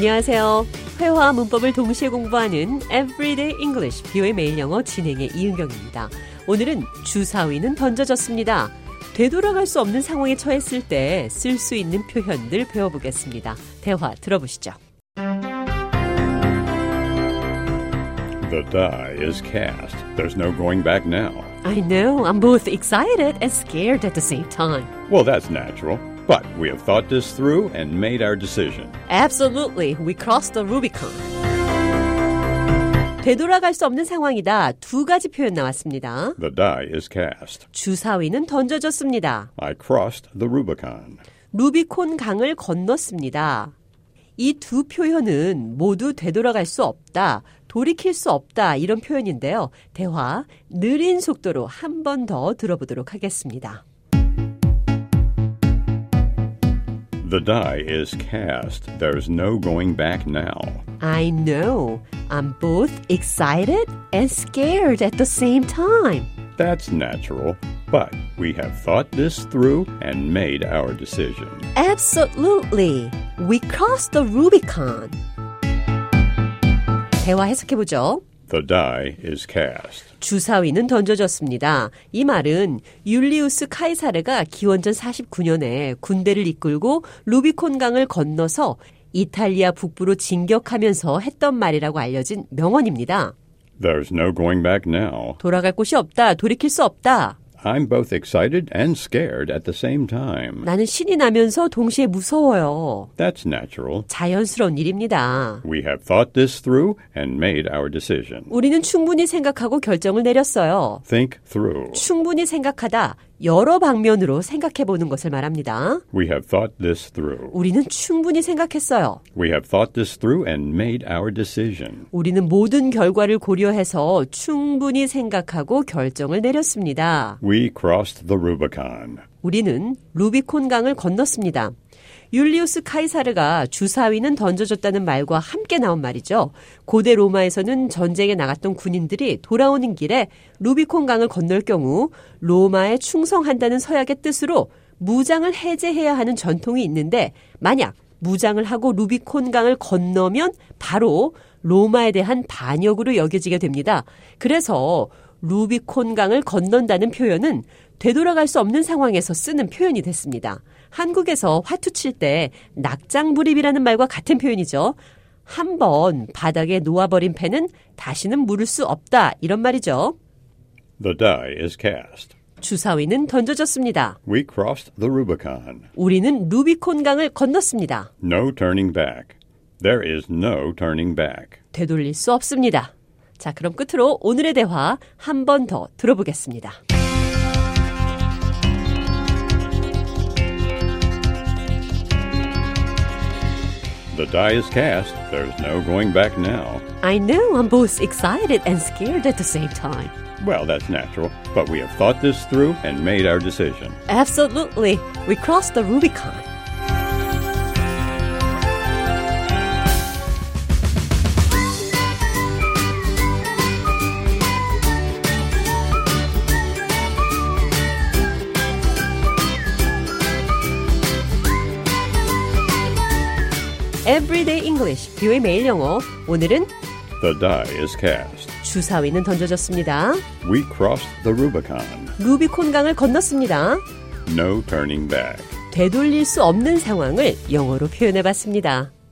안녕하세요. 회화와 문법을 동시에 공부하는 Everyday English, 비오의 매일 영어 진행의 이은경입니다. 오늘은 주사위는 던져졌습니다. 되돌아갈 수 없는 상황에 처했을 때 쓸 수 있는 표현들 배워보겠습니다. 대화 들어보시죠. The die is cast. There's no going back now. I know, I'm both excited and scared at the same time. Well, that's natural. But we have thought this through and made our decision. Absolutely, we crossed the Rubicon. 되돌아갈 수 없는 상황이다. 두 가지 표현 나왔습니다. The die is cast. 주사위는 던져졌습니다. I crossed the Rubicon. 루비콘 강을 건넜습니다. 이 두 표현은 모두 되돌아갈 수 없다, 돌이킬 수 없다 이런 표현인데요. 대화 느린 속도로 한 번 더 들어보도록 하겠습니다. The die is cast. There's no going back now. I know. I'm both excited and scared at the same time. That's natural. But we have thought this through and made our decision. Absolutely. We crossed the Rubicon. 대화 해석해보죠. The die is cast. 주사위는 던져졌습니다. 이 말은 율리우스 카이사르가 기원전 49년에 군대를 이끌고 루비콘 강을 건너서 이탈리아 북부로 진격하면서 했던 말이라고 알려진 명언입니다. There's no going back now. 돌아갈 곳이 없다, 돌이킬 수 없다. I'm both excited and scared at the same time. 나는 신이 나면서 동시에 무서워요. That's natural. 자연스러운 일입니다. We have thought this through and made our decision. 우리는 충분히 생각하고 결정을 내렸어요. Think through. 충분히 생각하다, 여러 방면으로 생각해 보는 것을 말합니다. We have thought this through. 우리는 충분히 생각했어요. We have thought this through and made our decision. 우리는 모든 결과를 고려해서 충분히 생각하고 결정을 내렸습니다. We crossed the Rubicon. 우리는 루비콘 강을 건넜습니다. 율리우스 카이사르가 주사위는 던져줬다는 말과 함께 나온 말이죠. 고대 로마에서는 전쟁에 나갔던 군인들이 돌아오는 길에 루비콘 강을 건널 경우 로마에 충성한다는 서약의 뜻으로 무장을 해제해야 하는 전통이 있는데 만약 무장을 하고 루비콘 강을 건너면 바로 로마에 대한 반역으로 여겨지게 됩니다. 그래서 루비콘 강을 건넌다는 표현은 되돌아갈 수 없는 상황에서 쓰는 표현이 됐습니다. 한국에서 화투 칠 때 낙장불입이라는 말과 같은 표현이죠. 한 번 바닥에 놓아버린 패는 다시는 물을 수 없다. 이런 말이죠. The die is cast. 주사위는 던져졌습니다. We crossed the Rubicon. 우리는 루비콘 강을 건넜습니다. No turning back. There is no turning back. 되돌릴 수 없습니다. 자, 그럼 끝으로 오늘의 대화 한 번 더 들어보겠습니다. The die is cast. There's no going back now. I know I'm both excited and scared at the same time. Well, that's natural, but we have thought this through and made our decision. Absolutely. We crossed the Rubicon. Everyday English, 뷰의 매일 영어. 오늘은 The die is cast. 주사위는 던져졌습니다. We crossed the Rubicon. 루비콘 강을 건넜습니다. No turning back. 되돌릴 수 없는 상황을 영어로 표현해 봤습니다.